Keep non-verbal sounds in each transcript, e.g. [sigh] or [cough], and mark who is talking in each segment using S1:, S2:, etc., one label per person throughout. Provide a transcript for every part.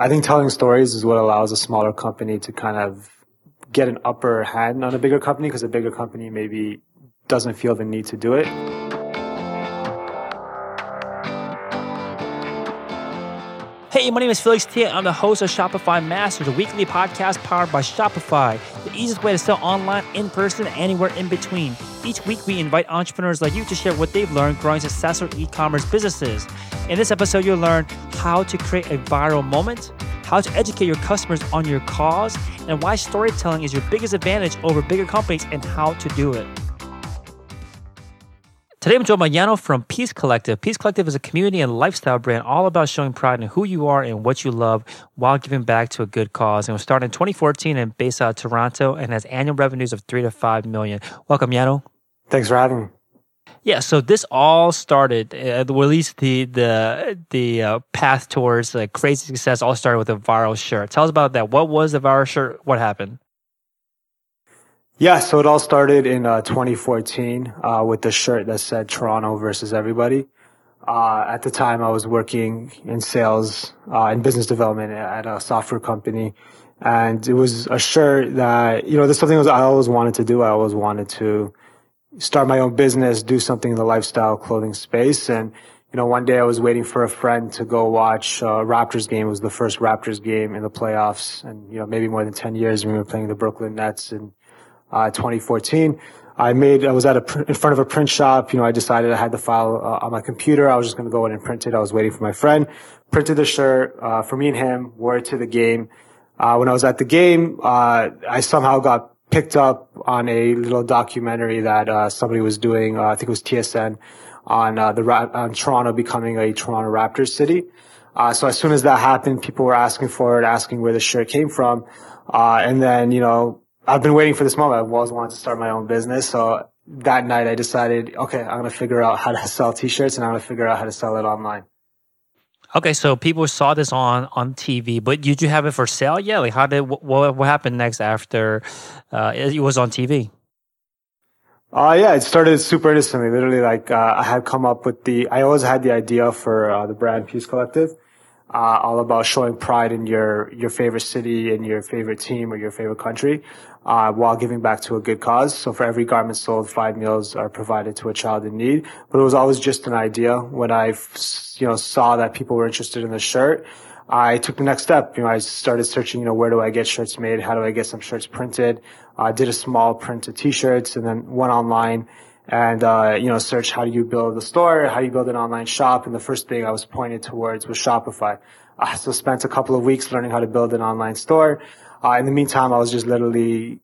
S1: I think telling stories is what allows a smaller company to kind of get an upper hand on a bigger company because a bigger company maybe doesn't feel the need to do it.
S2: Hey, my name is Felix Thea. I'm the host of Shopify Masters, a weekly podcast powered by Shopify, the easiest way to sell online, in person, anywhere in between. Each week, we invite entrepreneurs like you to share what they've learned growing successful e commerce businesses. In this episode, you'll learn how to create a viral moment, how to educate your customers on your cause, and why storytelling is your biggest advantage over bigger companies and how to do it. Today I'm joined by Yano from Peace Collective. Peace Collective is a community and lifestyle brand all about showing pride in who you are and what you love while giving back to a good cause. And was started in 2014 and based out of Toronto and has annual revenues of three to five million. Welcome, Yano.
S1: Thanks for having me.
S2: Yeah, so this all started, uh, or at least the the the uh, path towards like crazy success all started with a viral shirt. Tell us about that. What was the viral shirt? What happened?
S1: Yeah, so it all started in uh, 2014 uh, with the shirt that said Toronto versus everybody. Uh, at the time, I was working in sales uh, and business development at a software company. And it was a shirt that, you know, there's something I always wanted to do. I always wanted to start my own business, do something in the lifestyle clothing space. And, you know, one day I was waiting for a friend to go watch a Raptors game. It was the first Raptors game in the playoffs. And, you know, maybe more than 10 years we were playing the Brooklyn Nets. And, uh, 2014. I made, I was at a, in front of a print shop. You know, I decided I had the file uh, on my computer. I was just going to go in and print it. I was waiting for my friend, printed the shirt, uh, for me and him, wore it to the game. Uh, when I was at the game, uh, I somehow got picked up on a little documentary that, uh, somebody was doing, I think it was TSN on, the, on Toronto becoming a Toronto Raptors city. so as soon as that happened, people were asking for it, asking where the shirt came from. and then, you know, I've been waiting for this moment. I've always wanted to start my own business. So that night I decided, okay, I'm going to figure out how to [laughs] sell t-shirts and I'm going to figure out how to sell it online.
S2: Okay, so people saw this on on TV, but did you have it for sale Yeah, Like, how did what what happened next after uh, it was on TV?
S1: Uh, yeah, it started super innocently. Literally, like uh, I had come up with the. I always had the idea for uh, the brand Peace Collective, uh, all about showing pride in your your favorite city and your favorite team or your favorite country uh, while giving back to a good cause. So for every garment sold, five meals are provided to a child in need. But it was always just an idea. When I, you know, saw that people were interested in the shirt, I took the next step. You know, I started searching, you know, where do I get shirts made? How do I get some shirts printed? I uh, did a small print of t-shirts and then went online and, uh, you know, search how do you build a store? How do you build an online shop? And the first thing I was pointed towards was Shopify. I so spent a couple of weeks learning how to build an online store. Uh, in the meantime, I was just literally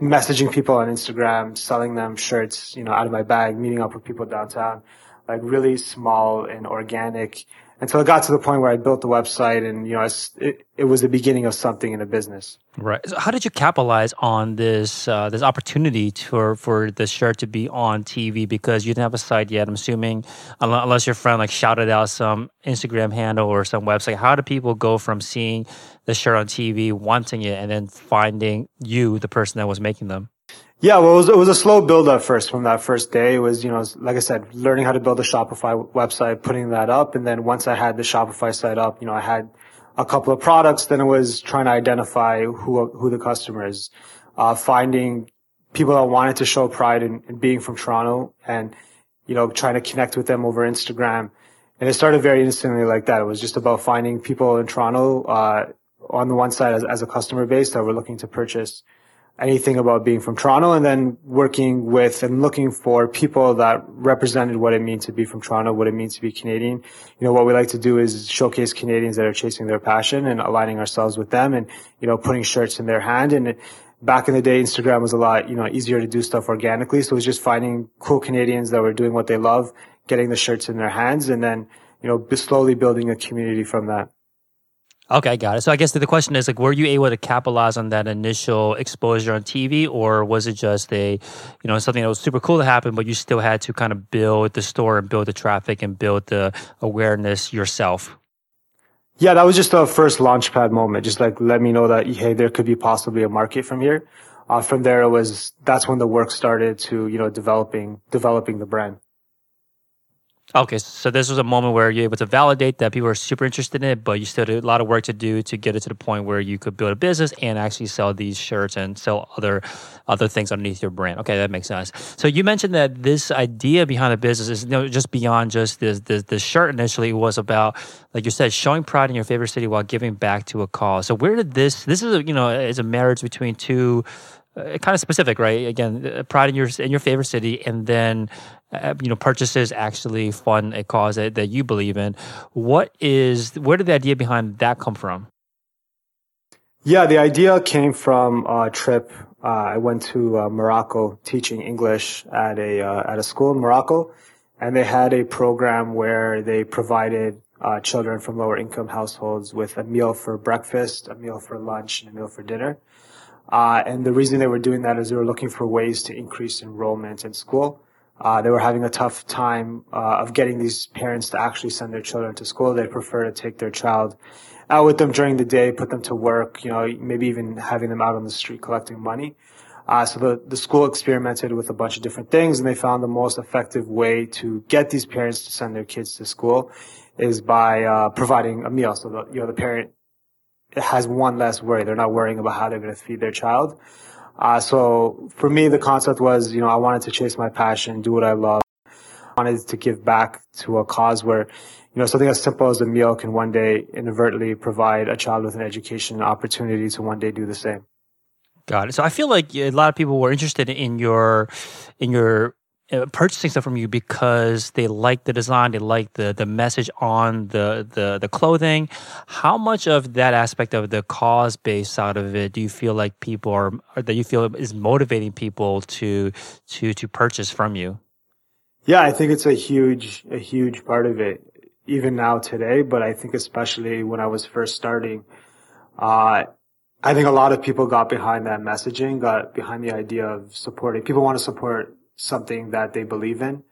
S1: messaging people on Instagram, selling them shirts, you know, out of my bag, meeting up with people downtown, like really small and organic until it got to the point where I built the website and, you know, it, it was the beginning of something in a business.
S2: Right. So how did you capitalize on this, uh, this opportunity for, for the shirt to be on TV because you didn't have a site yet? I'm assuming unless your friend like shouted out some Instagram handle or some website. How do people go from seeing the shirt on TV, wanting it, and then finding you, the person that was making them?
S1: Yeah, well, it was, it was a slow build up first from that first day. It was, you know, like I said, learning how to build a Shopify website, putting that up. And then once I had the Shopify site up, you know, I had a couple of products. Then it was trying to identify who, who the customer is, uh, finding people that wanted to show pride in, in being from Toronto and, you know, trying to connect with them over Instagram. And it started very instantly like that. It was just about finding people in Toronto, uh, on the one side as, as a customer base that were looking to purchase anything about being from Toronto and then working with and looking for people that represented what it means to be from Toronto, what it means to be Canadian. You know, what we like to do is showcase Canadians that are chasing their passion and aligning ourselves with them and, you know, putting shirts in their hand. And back in the day, Instagram was a lot, you know, easier to do stuff organically. So it was just finding cool Canadians that were doing what they love, getting the shirts in their hands and then, you know, slowly building a community from that.
S2: Okay, got it. So I guess the question is like, were you able to capitalize on that initial exposure on TV, or was it just a, you know, something that was super cool to happen, but you still had to kind of build the store and build the traffic and build the awareness yourself?
S1: Yeah, that was just the first launchpad moment. Just like let me know that hey, there could be possibly a market from here. Uh, from there, it was that's when the work started to you know developing developing the brand.
S2: Okay, so this was a moment where you're able to validate that people are super interested in it, but you still had a lot of work to do to get it to the point where you could build a business and actually sell these shirts and sell other other things underneath your brand. Okay, that makes sense. So you mentioned that this idea behind the business is you know, just beyond just this, this this shirt. Initially, was about like you said, showing pride in your favorite city while giving back to a cause. So where did this? This is a, you know is a marriage between two uh, kind of specific, right? Again, uh, pride in your in your favorite city, and then uh, you know purchases actually fund a cause that, that you believe in. What is where did the idea behind that come from?
S1: Yeah, the idea came from a trip. Uh, I went to uh, Morocco teaching English at a uh, at a school in Morocco, and they had a program where they provided children from lower income households with a meal for breakfast, a meal for lunch, and a meal for dinner. Uh, and the reason they were doing that is they were looking for ways to increase enrollment in school. Uh, they were having a tough time uh, of getting these parents to actually send their children to school. They prefer to take their child out with them during the day, put them to work, you know, maybe even having them out on the street collecting money. Uh, so the, the school experimented with a bunch of different things and they found the most effective way to get these parents to send their kids to school is by uh, providing a meal. So the, you know, the parent has one less worry. They're not worrying about how they're going to feed their child. Uh, so for me, the concept was, you know, I wanted to chase my passion, do what I love. I wanted to give back to a cause where, you know, something as simple as a meal can one day inadvertently provide a child with an education and opportunity to one day do the same.
S2: Got it. So I feel like a lot of people were interested in your, in your purchasing stuff from you because they like the design, they like the the message on the the the clothing. How much of that aspect of the cause based side of it do you feel like people are that you feel is motivating people to to to purchase from you?
S1: Yeah, I think it's a huge a huge part of it even now today, but I think especially when I was first starting uh, I think a lot of people got behind that messaging, got behind the idea of supporting. People want to support something that they believe in,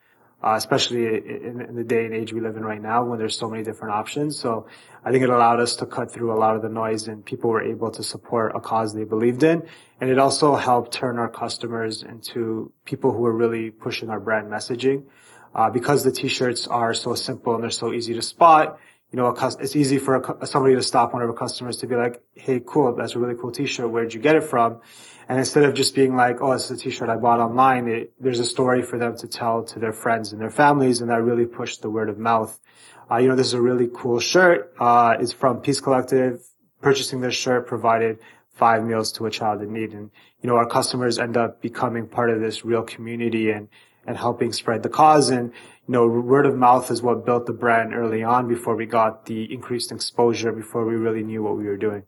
S1: uh, especially in, in, the day and age we live in right now when there's so many different options. So I think it allowed us to cut through a lot of the noise and people were able to support a cause they believed in. And it also helped turn our customers into people who are really pushing our brand messaging. Uh, because the t-shirts are so simple and they're so easy to spot, you know, it's easy for a, somebody to stop one of our customers to be like, Hey, cool. That's a really cool t-shirt. Where'd you get it from? And instead of just being like, oh, it's a t-shirt I bought online, it, there's a story for them to tell to their friends and their families. And that really pushed the word of mouth. Uh, you know, this is a really cool shirt. Uh, it's from Peace Collective. Purchasing this shirt provided five meals to a child in need. And, you know, our customers end up becoming part of this real community and, and helping spread the cause. And, you know, word of mouth is what built the brand early on before we got the increased exposure, before we really knew what we were doing.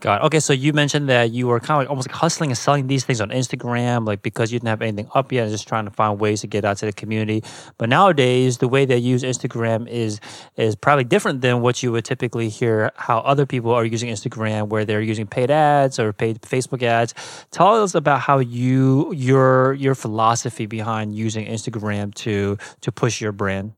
S2: Got. Okay, so you mentioned that you were kind of like almost like hustling and selling these things on Instagram, like because you didn't have anything up yet, and just trying to find ways to get out to the community. But nowadays, the way they use Instagram is is probably different than what you would typically hear how other people are using Instagram, where they're using paid ads or paid Facebook ads. Tell us about how you your your philosophy behind using Instagram to to push your brand.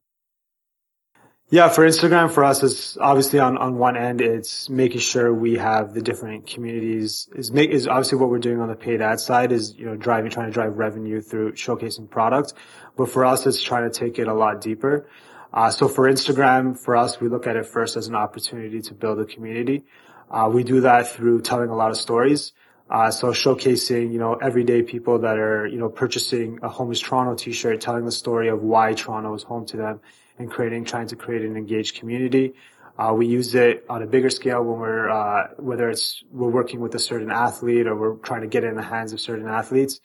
S1: Yeah, for Instagram, for us, it's obviously on, on one end, it's making sure we have the different communities is make, is obviously what we're doing on the paid ad side is, you know, driving, trying to drive revenue through showcasing product. But for us, it's trying to take it a lot deeper. Uh, so for Instagram, for us, we look at it first as an opportunity to build a community. Uh, we do that through telling a lot of stories. Uh, so showcasing, you know, everyday people that are, you know, purchasing a Home is Toronto t-shirt, telling the story of why Toronto is home to them and creating, trying to create an engaged community. Uh, we use it on a bigger scale when we're, uh, whether it's we're working with a certain athlete or we're trying to get in the hands of certain athletes,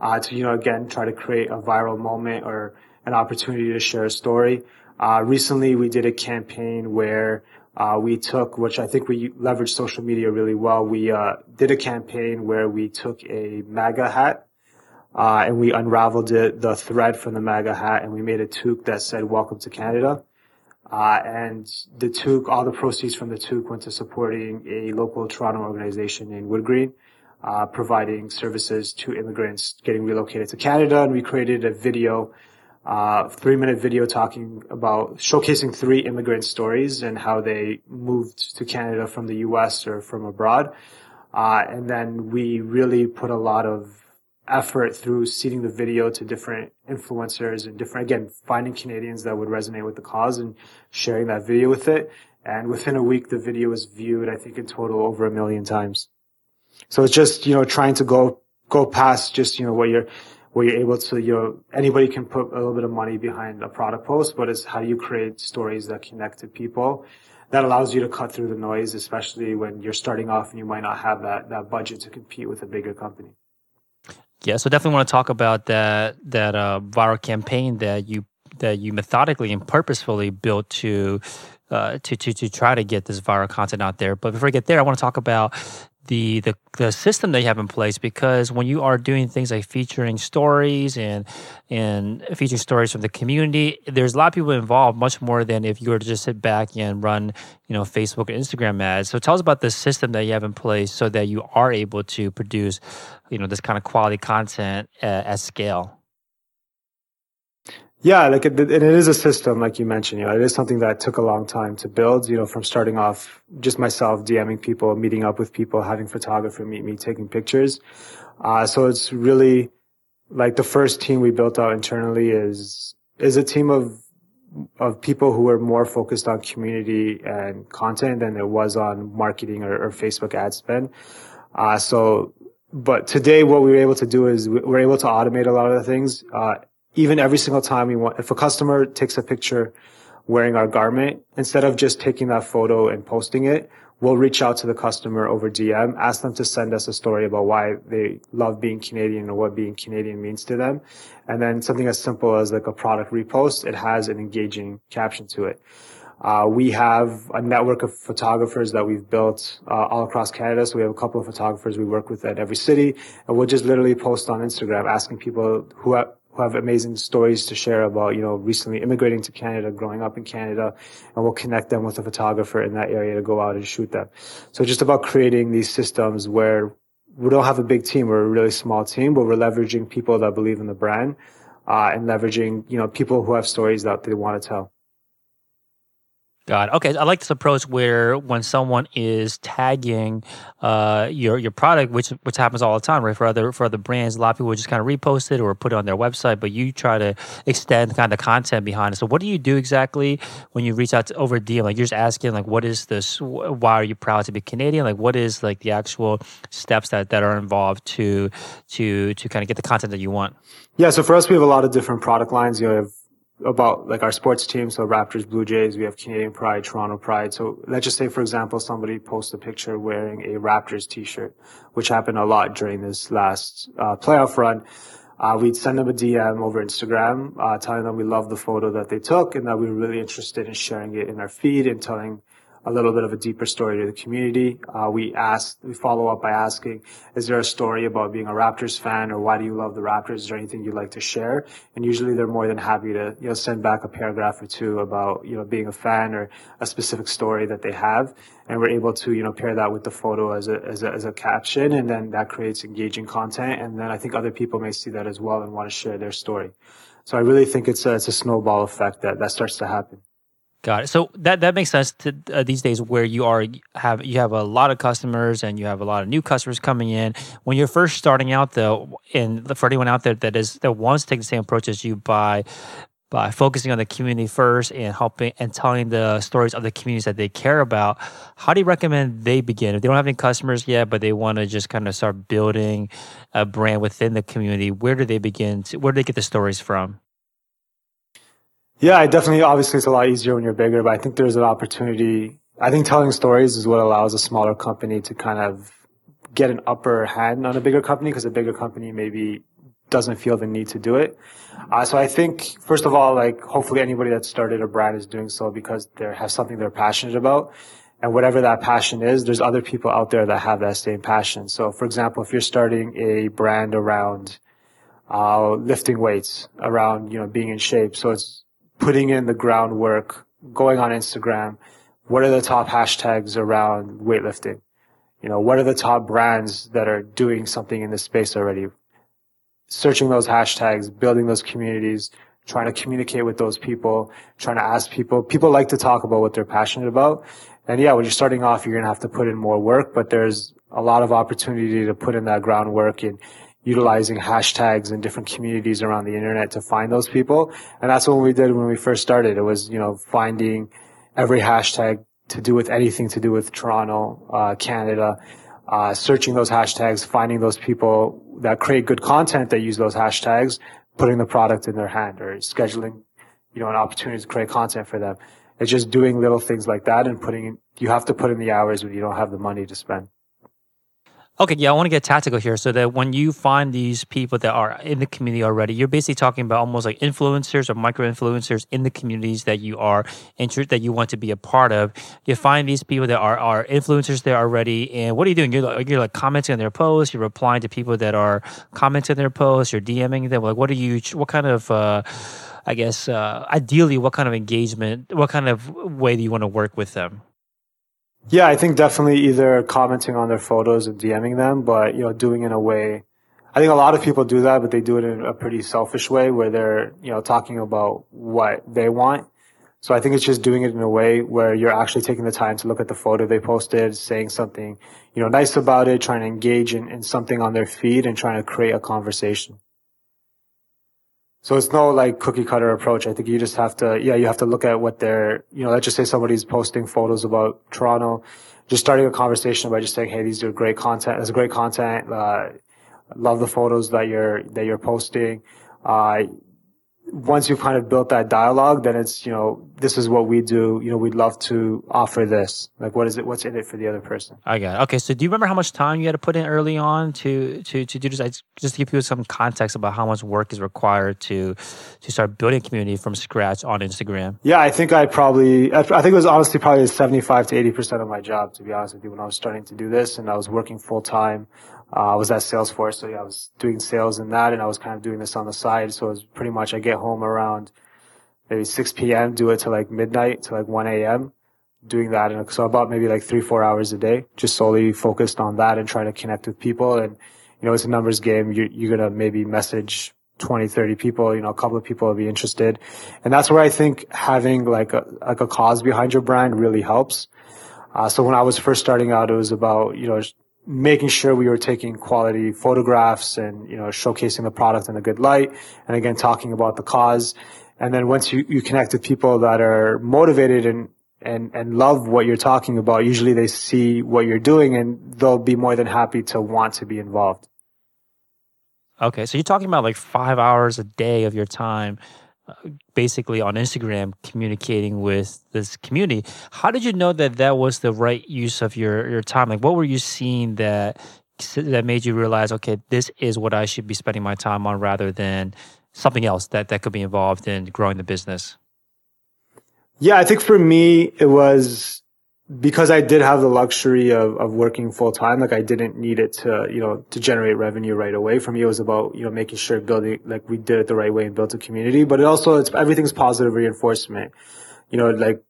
S1: uh, to, you know, again, try to create a viral moment or an opportunity to share a story. Uh, recently we did a campaign where, uh, we took, which I think we leveraged social media really well. We, uh, did a campaign where we took a MAGA hat uh, and we unraveled it, the thread from the MAGA hat, and we made a toque that said "Welcome to Canada." Uh, and the toque, all the proceeds from the toque went to supporting a local Toronto organization in Woodgreen, uh, providing services to immigrants getting relocated to Canada. And we created a video, uh, three minute video talking about showcasing three immigrant stories and how they moved to Canada from the U.S. or from abroad. Uh, and then we really put a lot of effort through seeding the video to different influencers and different, again, finding Canadians that would resonate with the cause and sharing that video with it. And within a week, the video was viewed, I think in total over a million times. So it's just, you know, trying to go, go past just, you know, what you're, where you're able to, you know, anybody can put a little bit of money behind a product post, but it's how do you create stories that connect to people that allows you to cut through the noise, especially when you're starting off and you might not have that, that budget to compete with a bigger company.
S2: Yeah, so definitely want to talk about that that uh, viral campaign that you that you methodically and purposefully built to uh, to to to try to get this viral content out there. But before I get there, I want to talk about the, the the system that you have in place because when you are doing things like featuring stories and and featuring stories from the community, there's a lot of people involved, much more than if you were to just sit back and run, you know, Facebook or Instagram ads. So tell us about the system that you have in place so that you are able to produce, you know, this kind of quality content at, at scale.
S1: Yeah, like it, it is a system, like you mentioned. You know, it is something that took a long time to build. You know, from starting off, just myself DMing people, meeting up with people, having photographer meet me, taking pictures. Uh, so it's really like the first team we built out internally is is a team of of people who are more focused on community and content than it was on marketing or, or Facebook ad spend. Uh, so, but today what we were able to do is we we're able to automate a lot of the things. Uh, even every single time we want, if a customer takes a picture wearing our garment, instead of just taking that photo and posting it, we'll reach out to the customer over DM, ask them to send us a story about why they love being Canadian or what being Canadian means to them. And then something as simple as like a product repost, it has an engaging caption to it. Uh, we have a network of photographers that we've built uh, all across Canada. So we have a couple of photographers we work with at every city, and we'll just literally post on Instagram asking people who have, who have amazing stories to share about, you know, recently immigrating to Canada, growing up in Canada, and we'll connect them with a photographer in that area to go out and shoot them. So just about creating these systems where we don't have a big team, we're a really small team, but we're leveraging people that believe in the brand, uh, and leveraging, you know, people who have stories that they want to tell.
S2: God. Okay, I like this approach where when someone is tagging uh, your your product, which which happens all the time, right? For other for other brands, a lot of people just kind of repost it or put it on their website, but you try to extend kind of the content behind it. So, what do you do exactly when you reach out to over DM? Like you're just asking, like, what is this? Why are you proud to be Canadian? Like, what is like the actual steps that that are involved to to to kind of get the content that you want?
S1: Yeah, so for us, we have a lot of different product lines. You have about like our sports team. So Raptors, Blue Jays, we have Canadian Pride, Toronto Pride. So let's just say, for example, somebody posts a picture wearing a Raptors t-shirt, which happened a lot during this last uh, playoff run. Uh, we'd send them a DM over Instagram, uh, telling them we love the photo that they took and that we were really interested in sharing it in our feed and telling a little bit of a deeper story to the community. Uh, we ask, we follow up by asking, is there a story about being a Raptors fan or why do you love the Raptors? Is there anything you'd like to share? And usually they're more than happy to, you know, send back a paragraph or two about, you know, being a fan or a specific story that they have. And we're able to, you know, pair that with the photo as a, as a, as a caption. And then that creates engaging content. And then I think other people may see that as well and want to share their story. So I really think it's a, it's a snowball effect that, that starts to happen.
S2: Got it. So that that makes sense to uh, these days where you are have you have a lot of customers and you have a lot of new customers coming in. When you're first starting out, though, and for anyone out there that is that wants to take the same approach as you by by focusing on the community first and helping and telling the stories of the communities that they care about, how do you recommend they begin? If they don't have any customers yet, but they want to just kind of start building a brand within the community, where do they begin? To, where do they get the stories from?
S1: Yeah, I definitely, obviously it's a lot easier when you're bigger, but I think there's an opportunity. I think telling stories is what allows a smaller company to kind of get an upper hand on a bigger company because a bigger company maybe doesn't feel the need to do it. Uh, so I think, first of all, like hopefully anybody that started a brand is doing so because they have something they're passionate about. And whatever that passion is, there's other people out there that have that same passion. So for example, if you're starting a brand around, uh, lifting weights, around, you know, being in shape. So it's, putting in the groundwork, going on Instagram. What are the top hashtags around weightlifting? You know, what are the top brands that are doing something in this space already? Searching those hashtags, building those communities, trying to communicate with those people, trying to ask people. People like to talk about what they're passionate about. And yeah, when you're starting off, you're going to have to put in more work, but there's a lot of opportunity to put in that groundwork and utilizing hashtags in different communities around the internet to find those people. And that's what we did when we first started. It was, you know, finding every hashtag to do with anything to do with Toronto, uh, Canada, uh, searching those hashtags, finding those people that create good content that use those hashtags, putting the product in their hand or scheduling, you know, an opportunity to create content for them. It's just doing little things like that and putting, you have to put in the hours when you don't have the money to spend.
S2: Okay, yeah, I want to get tactical here so that when you find these people that are in the community already, you're basically talking about almost like influencers or micro influencers in the communities that you are interested that you want to be a part of. You find these people that are, are influencers there already, and what are you doing? You're like, you're like commenting on their posts, you're replying to people that are commenting on their posts, you're DMing them. Like, what are you? What kind of uh, I guess, uh, ideally, what kind of engagement, what kind of way do you want to work with them?
S1: Yeah, I think definitely either commenting on their photos and DMing them, but you know, doing it in a way. I think a lot of people do that, but they do it in a pretty selfish way where they're, you know, talking about what they want. So I think it's just doing it in a way where you're actually taking the time to look at the photo they posted, saying something, you know, nice about it, trying to engage in, in something on their feed and trying to create a conversation. So it's no like cookie cutter approach. I think you just have to, yeah, you have to look at what they're, you know, let's just say somebody's posting photos about Toronto, just starting a conversation by just saying, Hey, these are great content. That's great content. Uh, love the photos that you're, that you're posting. Uh, once you've kind of built that dialogue, then it's, you know, this is what we do. You know, we'd love to offer this. Like, what is it? What's in it for the other person?
S2: I got it. Okay. So do you remember how much time you had to put in early on to, to, to do this? I, just to give you some context about how much work is required to, to start building a community from scratch on Instagram.
S1: Yeah. I think I probably, I think it was honestly probably 75 to 80% of my job, to be honest with you, when I was starting to do this and I was working full time. Uh, I was at Salesforce, so yeah, I was doing sales in that, and I was kind of doing this on the side. So it was pretty much I get home around maybe 6 p.m., do it to like midnight to like 1 a.m. Doing that, and so about maybe like three, four hours a day, just solely focused on that and trying to connect with people. And you know, it's a numbers game. You're, you're gonna maybe message 20, 30 people, you know, a couple of people will be interested. And that's where I think having like a, like a cause behind your brand really helps. Uh, so when I was first starting out, it was about, you know, making sure we were taking quality photographs and, you know, showcasing the product in a good light. And again, talking about the cause. And then once you, you connect with people that are motivated and, and, and love what you're talking about, usually they see what you're doing and they'll be more than happy to want to be involved.
S2: Okay. So you're talking about like five hours a day of your time basically on Instagram communicating with this community. How did you know that that was the right use of your your time? Like, what were you seeing that that made you realize, okay, this is what I should be spending my time on, rather than something else that that could be involved in growing the business?
S1: Yeah, I think for me it was because I did have the luxury of, of working full time, like I didn't need it to, you know, to generate revenue right away. For me, it was about, you know, making sure building, like we did it the right way and built a community, but it also, it's, everything's positive reinforcement, you know, like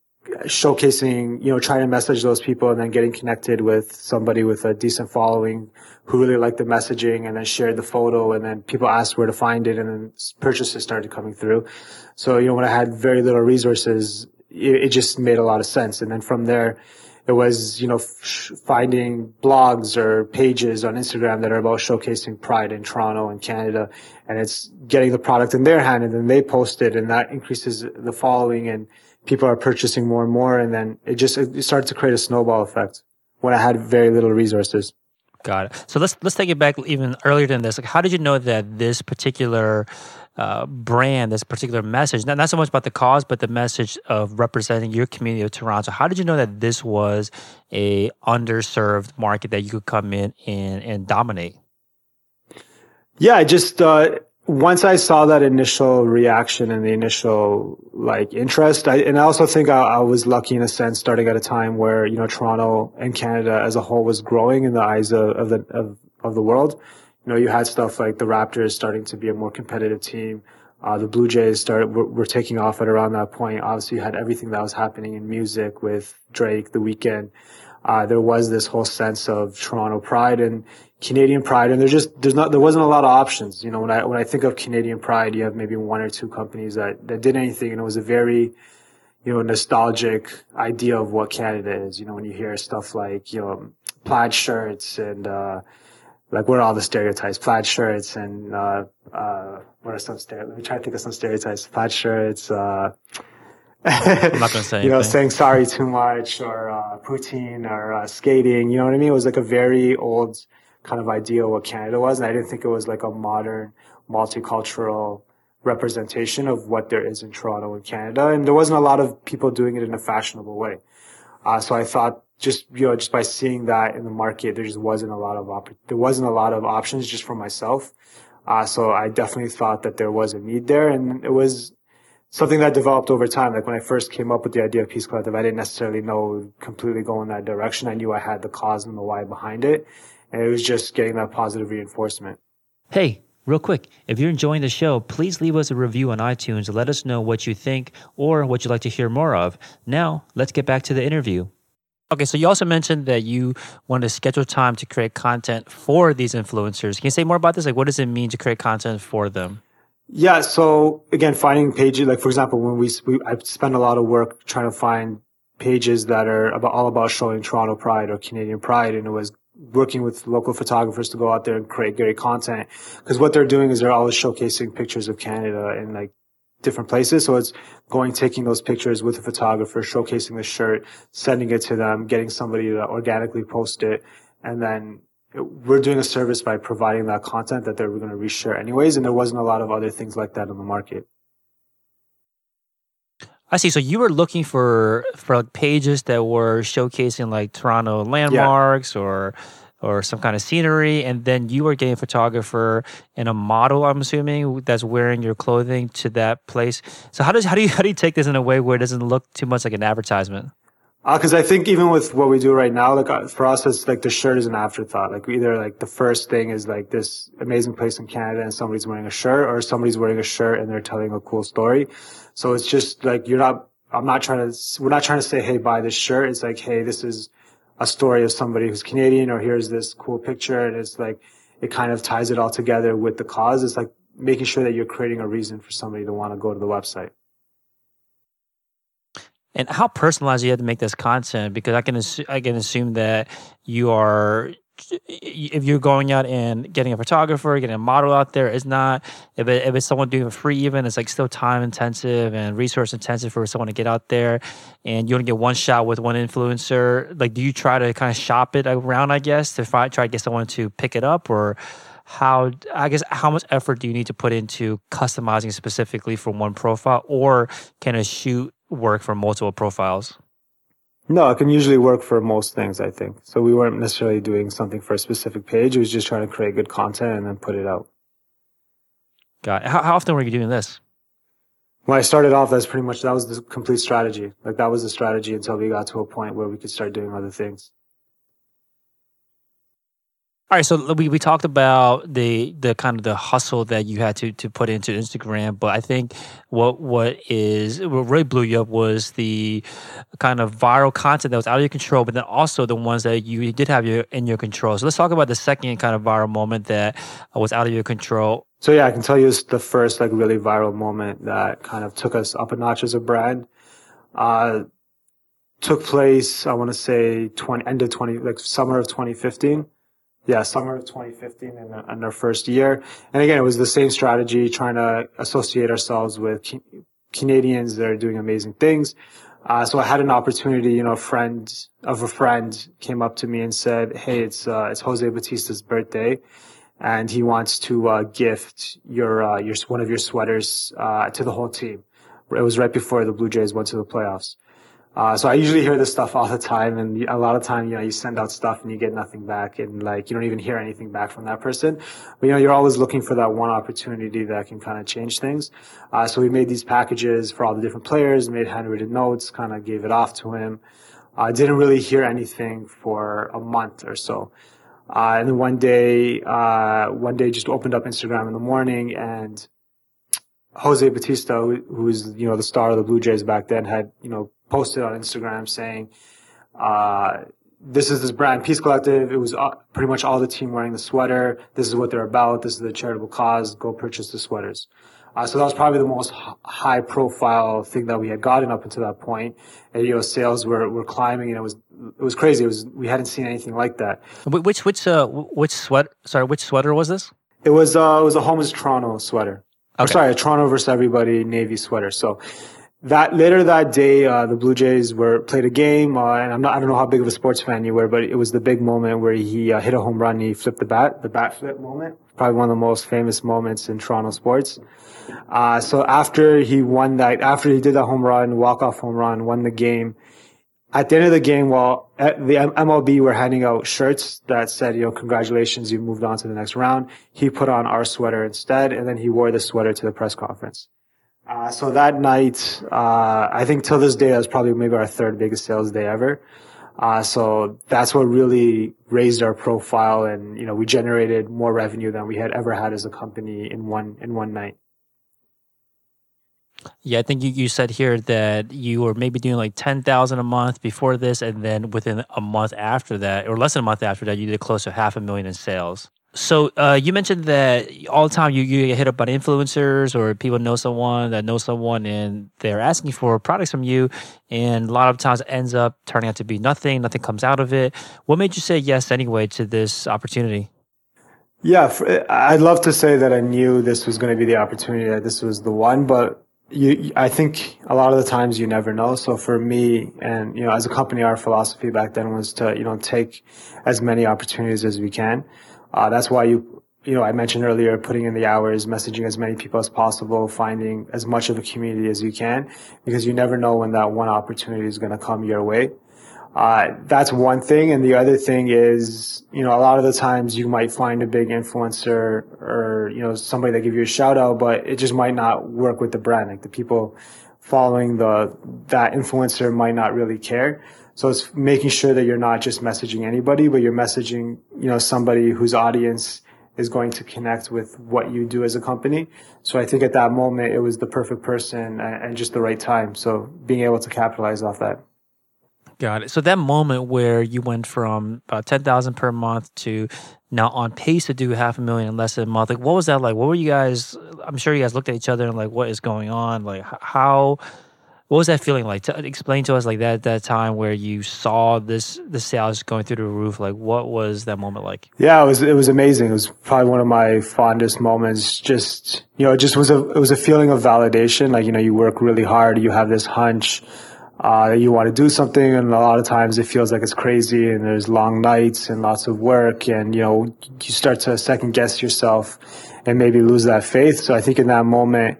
S1: showcasing, you know, trying to message those people and then getting connected with somebody with a decent following who really liked the messaging and then shared the photo and then people asked where to find it and then purchases started coming through. So, you know, when I had very little resources, it, it, just made a lot of sense. And then from there, it was, you know, f- finding blogs or pages on Instagram that are about showcasing pride in Toronto and Canada. And it's getting the product in their hand and then they post it and that increases the following and people are purchasing more and more. And then it just, it started to create a snowball effect when I had very little resources.
S2: Got it. So let's let's take it back even earlier than this. Like, how did you know that this particular uh, brand, this particular message, not, not so much about the cause, but the message of representing your community of Toronto. How did you know that this was a underserved market that you could come in and, and dominate?
S1: Yeah, I just, uh, once I saw that initial reaction and the initial like interest, I, and I also think I, I, was lucky in a sense starting at a time where, you know, Toronto and Canada as a whole was growing in the eyes of, of the, of, of the world you know, you had stuff like the Raptors starting to be a more competitive team. Uh, the Blue Jays started, were, were, taking off at around that point. Obviously, you had everything that was happening in music with Drake, The Weeknd. Uh, there was this whole sense of Toronto pride and Canadian pride. And there's just, there's not, there wasn't a lot of options. You know, when I, when I think of Canadian pride, you have maybe one or two companies that, that did anything. And it was a very, you know, nostalgic idea of what Canada is. You know, when you hear stuff like, you know, plaid shirts and, uh, like what are all the stereotypes? Plaid shirts and uh, uh, what are some stereotypes? Let me try to think of some stereotypes. Plaid shirts. Uh,
S2: I'm not gonna say. [laughs]
S1: you know, saying sorry too much or uh, poutine or uh, skating. You know what I mean? It was like a very old kind of idea of what Canada was, and I didn't think it was like a modern, multicultural representation of what there is in Toronto and Canada. And there wasn't a lot of people doing it in a fashionable way. Uh, so I thought just, you know, just by seeing that in the market, there just wasn't a lot of, op- there wasn't a lot of options just for myself. Uh, so I definitely thought that there was a need there and it was something that developed over time. Like when I first came up with the idea of Peace Collective, I didn't necessarily know completely go in that direction. I knew I had the cause and the why behind it. And it was just getting that positive reinforcement.
S2: Hey, real quick, if you're enjoying the show, please leave us a review on iTunes let us know what you think or what you'd like to hear more of. Now, let's get back to the interview. Okay, so you also mentioned that you wanted to schedule time to create content for these influencers. Can you say more about this? Like, what does it mean to create content for them?
S1: Yeah. So again, finding pages, like for example, when we, we I spend a lot of work trying to find pages that are about all about showing Toronto pride or Canadian pride. And it was working with local photographers to go out there and create great content. Cause what they're doing is they're always showcasing pictures of Canada and like different places. So it's going, taking those pictures with a photographer, showcasing the shirt, sending it to them, getting somebody to organically post it. And then we're doing a service by providing that content that they're going to reshare anyways. And there wasn't a lot of other things like that in the market.
S2: I see. So you were looking for for like pages that were showcasing like Toronto landmarks yeah. or or some kind of scenery, and then you are getting a photographer and a model. I'm assuming that's wearing your clothing to that place. So how does how do you how do you take this in a way where it doesn't look too much like an advertisement?
S1: Because uh, I think even with what we do right now, like uh, for us, it's like the shirt is an afterthought. Like either like the first thing is like this amazing place in Canada and somebody's wearing a shirt, or somebody's wearing a shirt and they're telling a cool story. So it's just like you're not. I'm not trying to. We're not trying to say, hey, buy this shirt. It's like, hey, this is a story of somebody who's Canadian, or here's this cool picture, and it's like it kind of ties it all together with the cause. It's like making sure that you're creating a reason for somebody to want to go to the website.
S2: And how personalized you have to make this content because I can assu- I can assume that you are if you're going out and getting a photographer, getting a model out there, it's not if it, if it's someone doing a free even, it's like still time intensive and resource intensive for someone to get out there, and you only get one shot with one influencer. Like, do you try to kind of shop it around? I guess to try to get someone to pick it up, or how? I guess how much effort do you need to put into customizing specifically for one profile, or can a shoot work for multiple profiles?
S1: No, it can usually work for most things, I think. So we weren't necessarily doing something for a specific page. It was just trying to create good content and then put it out.
S2: Got it. How, how often were you doing this?
S1: When I started off, that's pretty much, that was the complete strategy. Like that was the strategy until we got to a point where we could start doing other things.
S2: All right, so we, we talked about the the kind of the hustle that you had to to put into Instagram, but I think what what is what really blew you up was the kind of viral content that was out of your control, but then also the ones that you did have your in your control. So let's talk about the second kind of viral moment that was out of your control.
S1: So yeah, I can tell you it's the first like really viral moment that kind of took us up a notch as a brand. Uh, took place, I want to say 20, end of 20, like summer of 2015 yeah, summer of 2015 in, in our first year. And again, it was the same strategy, trying to associate ourselves with Canadians that are doing amazing things. Uh, so I had an opportunity, you know, a friend of a friend came up to me and said, Hey, it's, uh, it's Jose Bautista's birthday and he wants to, uh, gift your, uh, your, one of your sweaters, uh, to the whole team. It was right before the Blue Jays went to the playoffs. Uh, so I usually hear this stuff all the time, and a lot of time, you know, you send out stuff and you get nothing back, and like you don't even hear anything back from that person. But you know, you're always looking for that one opportunity that can kind of change things. Uh, so we made these packages for all the different players, made handwritten notes, kind of gave it off to him. I uh, didn't really hear anything for a month or so. Uh, and then one day, uh, one day just opened up Instagram in the morning and Jose Bautista, who, was you know, the star of the Blue Jays back then had, you know, posted on Instagram saying, uh, this is this brand, Peace Collective. It was uh, pretty much all the team wearing the sweater. This is what they're about. This is the charitable cause. Go purchase the sweaters. Uh, so that was probably the most high profile thing that we had gotten up until that point. And, you know, sales were, were climbing and it was, it was crazy. It was, we hadn't seen anything like that.
S2: Which, which, uh, which sweat, sorry, which sweater was this?
S1: It was, uh, it was a Homes Toronto sweater. Or sorry, a Toronto versus everybody Navy sweater. So that later that day, uh, the Blue Jays were played a game, uh, and I'm not, I don't know how big of a sports fan you were, but it was the big moment where he uh, hit a home run and he flipped the bat, the bat flip moment. Probably one of the most famous moments in Toronto sports. Uh, so after he won that, after he did that home run, walk off home run, won the game. At the end of the game, while at the MLB were handing out shirts that said, you know, congratulations, you moved on to the next round. He put on our sweater instead, and then he wore the sweater to the press conference. Uh, so that night, uh, I think till this day, that was probably maybe our third biggest sales day ever. Uh, so that's what really raised our profile and, you know, we generated more revenue than we had ever had as a company in one, in one night.
S2: Yeah, I think you, you said here that you were maybe doing like 10,000 a month before this. And then within a month after that, or less than a month after that, you did close to half a million in sales. So uh, you mentioned that all the time you, you get hit up by influencers or people know someone that knows someone and they're asking for products from you, and a lot of times it ends up turning out to be nothing. Nothing comes out of it. What made you say yes anyway to this opportunity?
S1: Yeah, I'd love to say that I knew this was going to be the opportunity, that this was the one, but you, I think a lot of the times you never know. So for me and, you know, as a company, our philosophy back then was to, you know, take as many opportunities as we can. Uh, that's why you, you know, I mentioned earlier, putting in the hours, messaging as many people as possible, finding as much of a community as you can, because you never know when that one opportunity is going to come your way. Uh, that's one thing. And the other thing is, you know, a lot of the times you might find a big influencer or, you know, somebody that give you a shout out, but it just might not work with the brand. Like the people following the, that influencer might not really care. So it's making sure that you're not just messaging anybody, but you're messaging, you know, somebody whose audience is going to connect with what you do as a company. So I think at that moment, it was the perfect person and just the right time. So being able to capitalize off that.
S2: Got it. So that moment where you went from about ten thousand per month to now on pace to do half a million in less than a month, like what was that like? What were you guys? I'm sure you guys looked at each other and like, what is going on? Like how what was that feeling like? To explain to us like that that time where you saw this the sales going through the roof. Like what was that moment like?
S1: Yeah, it was it was amazing. It was probably one of my fondest moments. Just you know, it just was a it was a feeling of validation. Like you know, you work really hard, you have this hunch. Uh, you want to do something and a lot of times it feels like it's crazy and there's long nights and lots of work and you know you start to second guess yourself and maybe lose that faith so i think in that moment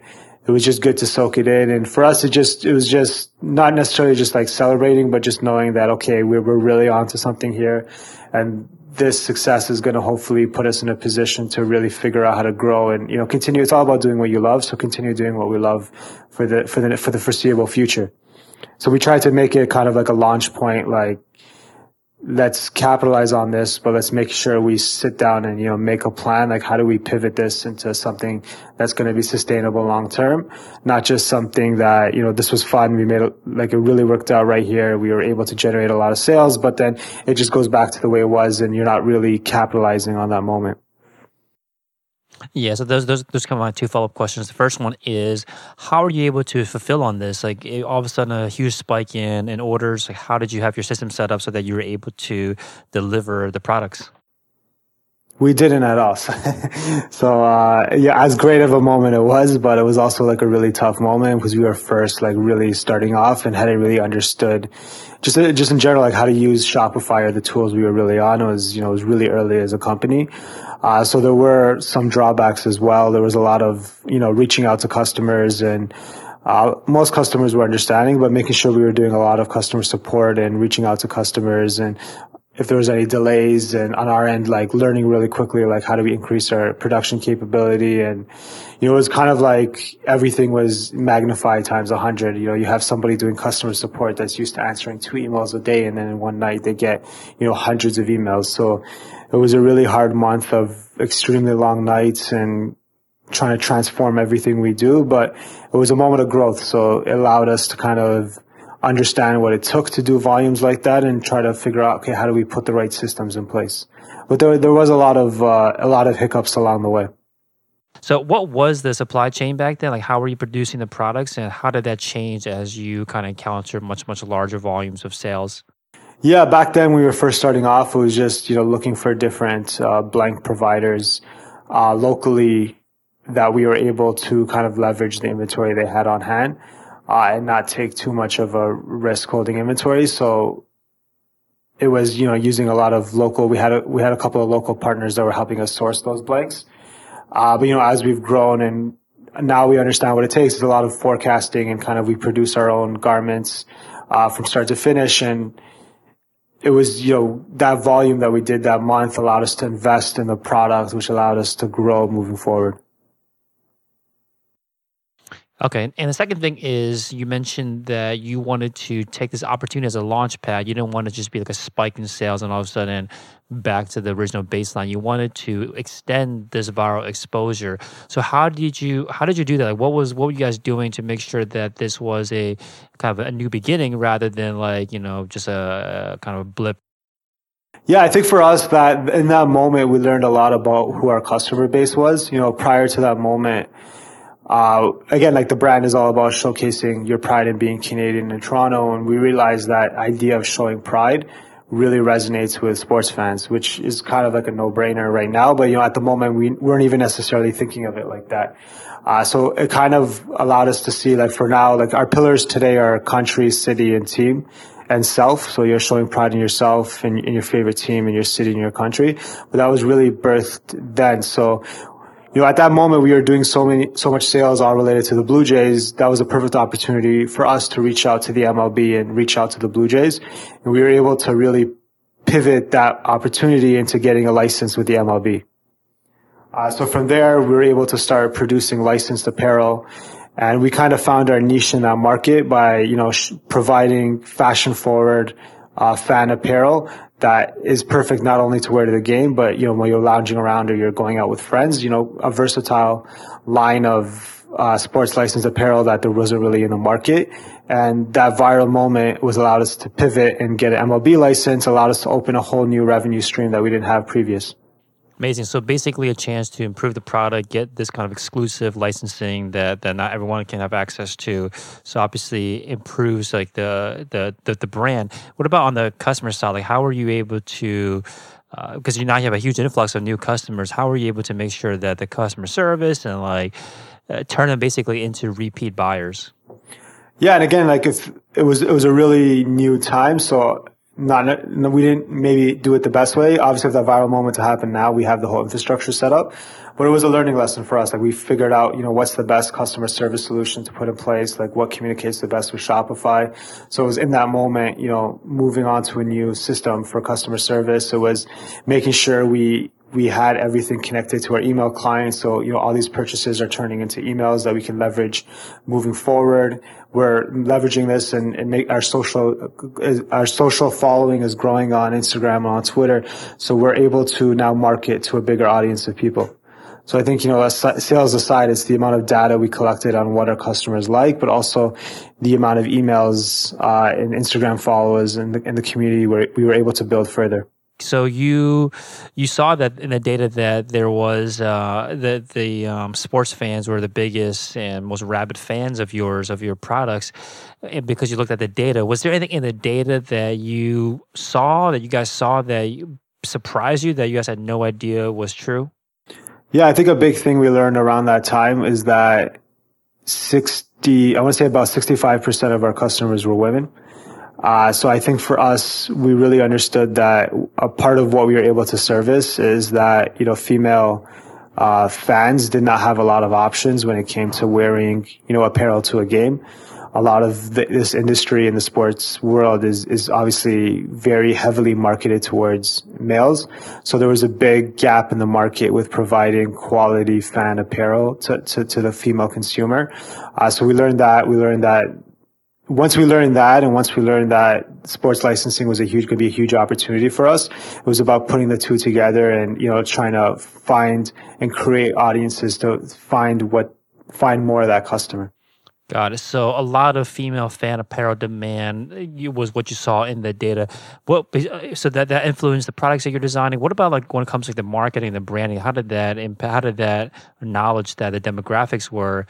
S1: it was just good to soak it in. And for us, it just, it was just not necessarily just like celebrating, but just knowing that, okay, we're, we're really onto something here. And this success is going to hopefully put us in a position to really figure out how to grow and, you know, continue. It's all about doing what you love. So continue doing what we love for the, for the, for the foreseeable future. So we try to make it kind of like a launch point, like, let's capitalize on this, but let's make sure we sit down and, you know, make a plan. Like, how do we pivot this into something that's going to be sustainable long term? Not just something that, you know, this was fun. We made it, like, it really worked out right here. We were able to generate a lot of sales, but then it just goes back to the way it was and you're not really capitalizing on that moment.
S2: Yeah, so those those those come my two follow up questions. The first one is how are you able to fulfill on this? Like all of a sudden a huge spike in in orders. Like how did you have your system set up so that you were able to deliver the products?
S1: We didn't at all. [laughs] so uh, yeah, as great of a moment it was, but it was also like a really tough moment because we were first like really starting off and hadn't really understood just just in general like how to use Shopify or the tools we were really on. It was you know it was really early as a company. Uh, so there were some drawbacks as well. There was a lot of, you know, reaching out to customers and, uh, most customers were understanding, but making sure we were doing a lot of customer support and reaching out to customers and if there was any delays and on our end, like learning really quickly, like how do we increase our production capability? And, you know, it was kind of like everything was magnified times a hundred. You know, you have somebody doing customer support that's used to answering two emails a day. And then in one night they get, you know, hundreds of emails. So it was a really hard month of extremely long nights and trying to transform everything we do, but it was a moment of growth. So it allowed us to kind of understand what it took to do volumes like that and try to figure out, okay, how do we put the right systems in place? But there, there was a lot of, uh, a lot of hiccups along the way.
S2: So, what was the supply chain back then? Like, how were you producing the products, and how did that change as you kind of encountered much, much larger volumes of sales?
S1: Yeah, back then we were first starting off. It was just you know looking for different uh, blank providers uh, locally that we were able to kind of leverage the inventory they had on hand uh, and not take too much of a risk holding inventory. So it was you know using a lot of local. We had a, we had a couple of local partners that were helping us source those blanks. Uh, but you know as we've grown and now we understand what it takes. It's a lot of forecasting and kind of we produce our own garments uh, from start to finish and it was, you know, that volume that we did that month allowed us to invest in the product, which allowed us to grow moving forward.
S2: Okay. And the second thing is you mentioned that you wanted to take this opportunity as a launch pad. You didn't want to just be like a spike in sales and all of a sudden back to the original baseline. You wanted to extend this viral exposure. So how did you how did you do that? Like what was what were you guys doing to make sure that this was a kind of a new beginning rather than like, you know, just a, a kind of a blip
S1: yeah, I think for us that in that moment we learned a lot about who our customer base was. You know, prior to that moment, uh, again, like the brand is all about showcasing your pride in being Canadian in Toronto. And we realized that idea of showing pride really resonates with sports fans, which is kind of like a no-brainer right now. But, you know, at the moment, we weren't even necessarily thinking of it like that. Uh, so it kind of allowed us to see like for now, like our pillars today are country, city, and team and self. So you're showing pride in yourself and in your favorite team and your city and your country. But that was really birthed then. So you know, at that moment we were doing so many, so much sales all related to the Blue Jays. That was a perfect opportunity for us to reach out to the MLB and reach out to the Blue Jays. And we were able to really pivot that opportunity into getting a license with the MLB. Uh, so from there, we were able to start producing licensed apparel and we kind of found our niche in that market by, you know, sh- providing fashion forward, uh, fan apparel that is perfect not only to wear to the game, but you know when you're lounging around or you're going out with friends. You know, a versatile line of uh, sports licensed apparel that there wasn't really in the market, and that viral moment was allowed us to pivot and get an MLB license, allowed us to open a whole new revenue stream that we didn't have previous.
S2: Amazing. So basically, a chance to improve the product, get this kind of exclusive licensing that, that not everyone can have access to. So obviously, improves like the, the the the brand. What about on the customer side? Like, how are you able to? Because uh, you now have a huge influx of new customers. How are you able to make sure that the customer service and like uh, turn them basically into repeat buyers?
S1: Yeah, and again, like if it was it was a really new time, so not we didn't maybe do it the best way. Obviously, if that viral moment to happen now, we have the whole infrastructure set up. But it was a learning lesson for us. Like we figured out, you know, what's the best customer service solution to put in place, like what communicates the best with Shopify. So it was in that moment, you know, moving on to a new system for customer service. It was making sure we we had everything connected to our email client. So, you know, all these purchases are turning into emails that we can leverage moving forward. We're leveraging this and, and make our social, our social following is growing on Instagram and on Twitter. So we're able to now market to a bigger audience of people. So I think, you know, sales aside, it's the amount of data we collected on what our customers like, but also the amount of emails, uh, and Instagram followers and the, and the community where we were able to build further.
S2: So you you saw that in the data that there was uh, that the um, sports fans were the biggest and most rabid fans of yours of your products, and because you looked at the data. Was there anything in the data that you saw that you guys saw that surprised you that you guys had no idea was true?
S1: Yeah, I think a big thing we learned around that time is that sixty, I want to say about sixty-five percent of our customers were women. Uh, so I think for us, we really understood that a part of what we were able to service is that, you know, female, uh, fans did not have a lot of options when it came to wearing, you know, apparel to a game. A lot of the, this industry in the sports world is, is obviously very heavily marketed towards males. So there was a big gap in the market with providing quality fan apparel to, to, to the female consumer. Uh, so we learned that, we learned that once we learned that and once we learned that sports licensing was a huge to be a huge opportunity for us it was about putting the two together and you know trying to find and create audiences to find what find more of that customer
S2: Got it. So a lot of female fan apparel demand uh, was what you saw in the data. What uh, so that that influenced the products that you're designing. What about like when it comes to the marketing, the branding? How did that impact? How did that knowledge that the demographics were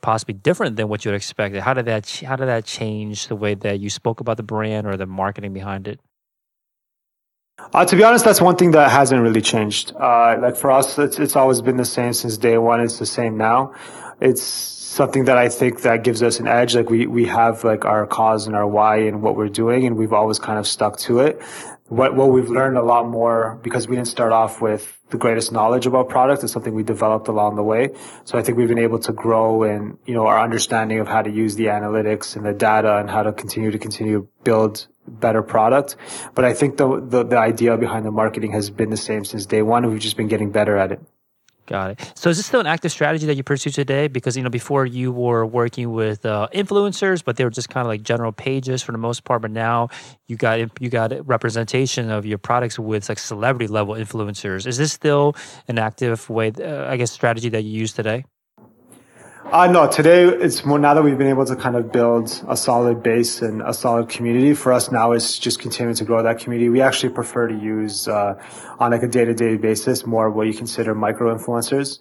S2: possibly different than what you expected? How did that how did that change the way that you spoke about the brand or the marketing behind it?
S1: Uh, to be honest, that's one thing that hasn't really changed. Uh, like for us, it's, it's always been the same since day one. It's the same now. It's something that I think that gives us an edge. Like we, we have like our cause and our why and what we're doing and we've always kind of stuck to it. What, what we've learned a lot more because we didn't start off with the greatest knowledge about product. is something we developed along the way. So I think we've been able to grow and, you know, our understanding of how to use the analytics and the data and how to continue to continue build better product. But I think the, the, the idea behind the marketing has been the same since day one. We've just been getting better at it.
S2: Got it. So is this still an active strategy that you pursue today? Because you know before you were working with uh, influencers, but they were just kind of like general pages for the most part. But now you got you got representation of your products with like celebrity level influencers. Is this still an active way? Uh, I guess strategy that you use today?
S1: Uh, no, today it's more now that we've been able to kind of build a solid base and a solid community. For us now, it's just continuing to grow that community. We actually prefer to use uh, on like a day to day basis more what you consider micro influencers,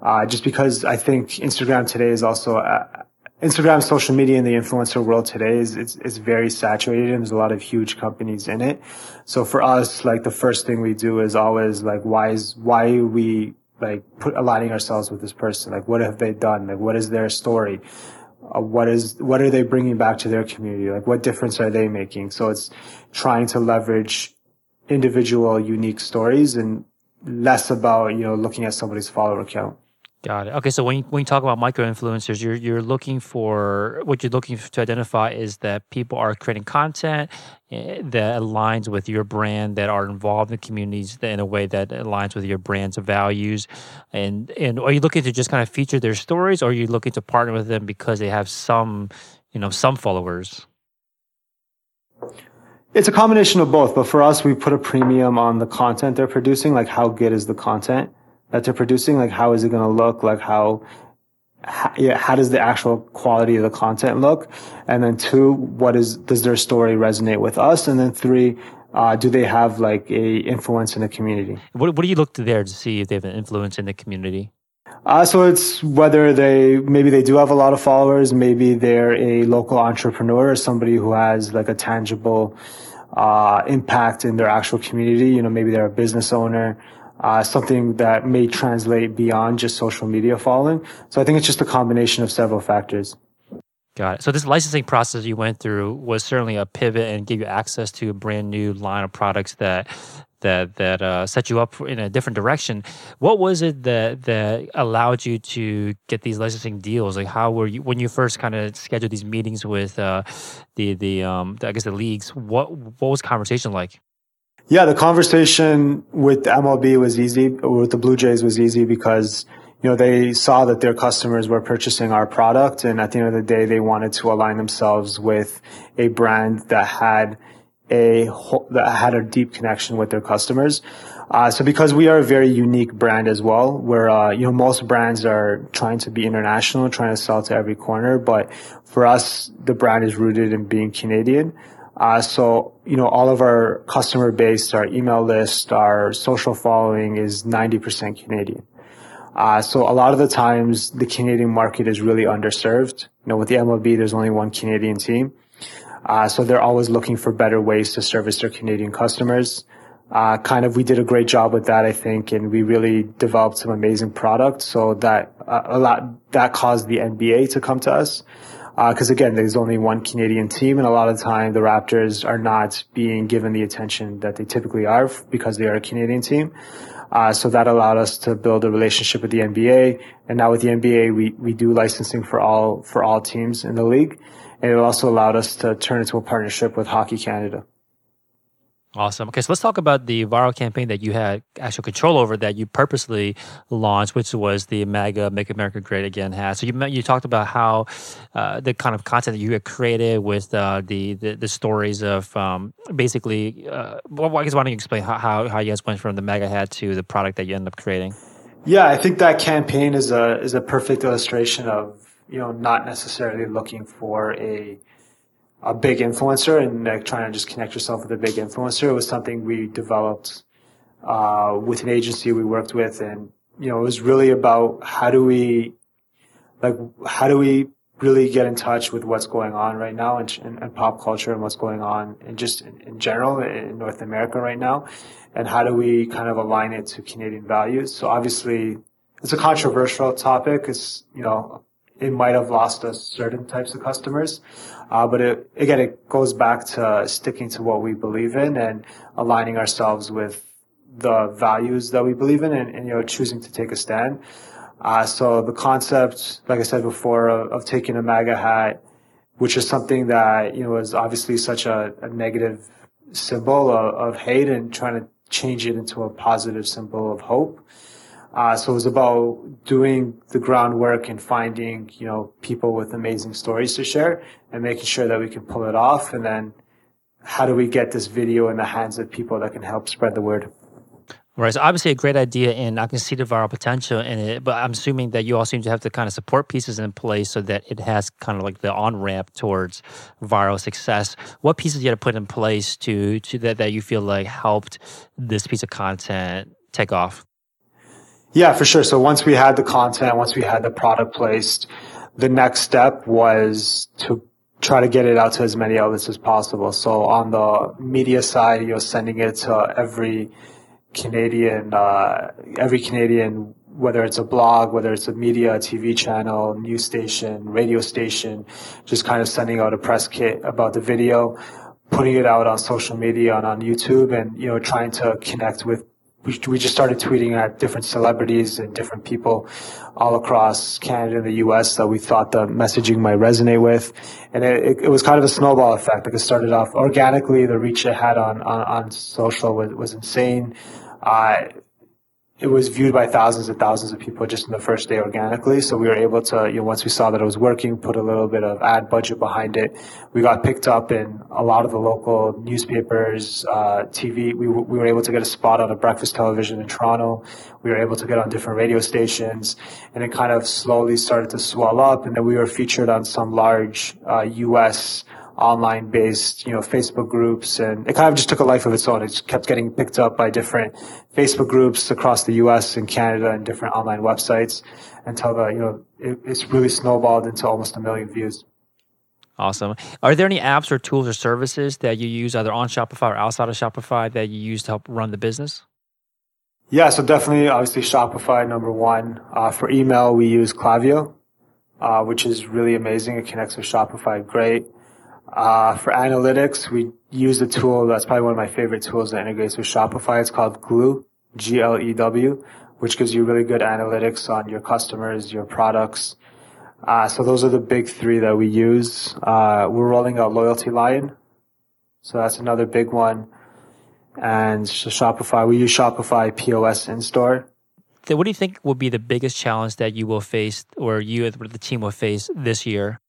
S1: uh, just because I think Instagram today is also. Uh, Instagram, social media, in the influencer world today is it's, it's very saturated and there's a lot of huge companies in it. So for us, like the first thing we do is always like, why is, why we like put aligning ourselves with this person? Like what have they done? Like what is their story? Uh, what is what are they bringing back to their community? Like what difference are they making? So it's trying to leverage individual unique stories and less about you know looking at somebody's follower count
S2: Got it. Okay, so when you, when you talk about micro influencers, you're you're looking for what you're looking to identify is that people are creating content eh, that aligns with your brand, that are involved in communities in a way that aligns with your brand's values, and and are you looking to just kind of feature their stories, or are you looking to partner with them because they have some, you know, some followers?
S1: It's a combination of both, but for us, we put a premium on the content they're producing, like how good is the content that they're producing? Like, how is it going to look? Like, how, how, yeah, how does the actual quality of the content look? And then two, what is, does their story resonate with us? And then three, uh, do they have like a influence in the community?
S2: What, what do you look to there to see if they have an influence in the community?
S1: Uh, so it's whether they maybe they do have a lot of followers, maybe they're a local entrepreneur or somebody who has like a tangible uh, impact in their actual community. You know, maybe they're a business owner uh, something that may translate beyond just social media following. So I think it's just a combination of several factors.
S2: Got it. So this licensing process you went through was certainly a pivot and gave you access to a brand new line of products that that that uh, set you up in a different direction. What was it that that allowed you to get these licensing deals? Like how were you when you first kind of scheduled these meetings with uh, the the um, I guess the leagues? What what was conversation like?
S1: Yeah, the conversation with MLB was easy, with the Blue Jays was easy because, you know, they saw that their customers were purchasing our product. And at the end of the day, they wanted to align themselves with a brand that had a, that had a deep connection with their customers. Uh, so because we are a very unique brand as well, where, uh, you know, most brands are trying to be international, trying to sell to every corner. But for us, the brand is rooted in being Canadian. Uh, so, you know, all of our customer base, our email list, our social following is 90% Canadian. Uh, so a lot of the times the Canadian market is really underserved. You know, with the MLB, there's only one Canadian team. Uh, so they're always looking for better ways to service their Canadian customers. Uh, kind of, we did a great job with that, I think, and we really developed some amazing products. So that uh, a lot that caused the NBA to come to us because uh, again, there's only one Canadian team, and a lot of the time the Raptors are not being given the attention that they typically are because they are a Canadian team. Uh, so that allowed us to build a relationship with the NBA, and now with the NBA, we we do licensing for all for all teams in the league, and it also allowed us to turn into a partnership with Hockey Canada.
S2: Awesome. Okay, so let's talk about the viral campaign that you had actual control over that you purposely launched, which was the MAGA Make America Great Again hat. So you you talked about how uh, the kind of content that you had created with uh, the, the, the stories of um, basically. Uh, well, I guess why don't you explain how, how how you guys went from the MAGA hat to the product that you ended up creating?
S1: Yeah, I think that campaign is a is a perfect illustration of you know, not necessarily looking for a a big influencer and trying to just connect yourself with a big influencer. It was something we developed uh, with an agency we worked with, and you know, it was really about how do we like how do we really get in touch with what's going on right now in, in, in pop culture and what's going on and just in, in, general in North America right now, and how do we kind of align it to Canadian values? So obviously, it's a controversial topic. It's you know it might have lost us certain types of customers. Uh, but it, again, it goes back to sticking to what we believe in and aligning ourselves with the values that we believe in and, and you know, choosing to take a stand. Uh, so the concept, like I said before, of, of, taking a MAGA hat, which is something that, you know, is obviously such a, a negative symbol of, of hate and trying to change it into a positive symbol of hope. Uh, so it was about doing the groundwork and finding, you know, people with amazing stories to share and making sure that we can pull it off. And then how do we get this video in the hands of people that can help spread the word?
S2: Right. So obviously a great idea and I can see the viral potential in it, but I'm assuming that you also need to have the kind of support pieces in place so that it has kind of like the on ramp towards viral success. What pieces you had to put in place to to that, that you feel like helped this piece of content take off?
S1: Yeah, for sure. So once we had the content, once we had the product placed, the next step was to try to get it out to as many outlets as possible. So on the media side, you're sending it to every Canadian, uh, every Canadian, whether it's a blog, whether it's a media, TV channel, news station, radio station, just kind of sending out a press kit about the video, putting it out on social media and on YouTube and, you know, trying to connect with we, we just started tweeting at different celebrities and different people all across Canada and the US that we thought the messaging might resonate with. And it, it, was kind of a snowball effect. Like it started off organically. The reach it had on, on, on social was, was insane. Uh, it was viewed by thousands and thousands of people just in the first day organically. So we were able to, you know, once we saw that it was working, put a little bit of ad budget behind it. We got picked up in a lot of the local newspapers, uh, TV. We, we were able to get a spot on a breakfast television in Toronto. We were able to get on different radio stations and it kind of slowly started to swell up. And then we were featured on some large, uh, U.S online based, you know, Facebook groups and it kind of just took a life of its own. It just kept getting picked up by different Facebook groups across the US and Canada and different online websites until the, you know, it, it's really snowballed into almost a million views.
S2: Awesome. Are there any apps or tools or services that you use either on Shopify or outside of Shopify that you use to help run the business?
S1: Yeah, so definitely, obviously, Shopify number one. Uh, for email, we use Klaviyo, uh, which is really amazing. It connects with Shopify great. Uh, for analytics, we use a tool that's probably one of my favorite tools that integrates with Shopify. It's called Glew, G-L-E-W, which gives you really good analytics on your customers, your products. Uh, so those are the big three that we use. Uh, we're rolling out Loyalty Lion. So that's another big one. And Shopify, we use Shopify POS in store.
S2: What do you think will be the biggest challenge that you will face or you the team will face this year?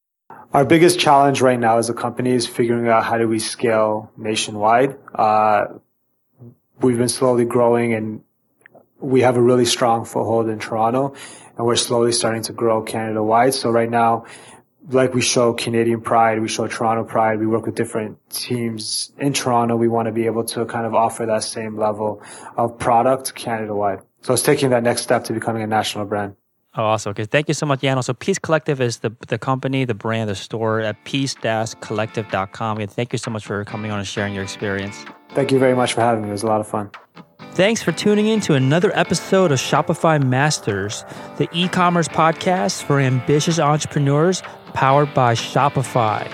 S1: Our biggest challenge right now as a company is figuring out how do we scale nationwide. Uh, we've been slowly growing and we have a really strong foothold in Toronto and we're slowly starting to grow Canada wide. So right now, like we show Canadian pride, we show Toronto pride, we work with different teams in Toronto. We want to be able to kind of offer that same level of product Canada wide. So it's taking that next step to becoming a national brand.
S2: Oh, awesome. Okay. Thank you so much, Yanal. So Peace Collective is the, the company, the brand, the store at peace-collective.com. And thank you so much for coming on and sharing your experience.
S1: Thank you very much for having me. It was a lot of fun.
S2: Thanks for tuning in to another episode of Shopify Masters, the e-commerce podcast for ambitious entrepreneurs powered by Shopify.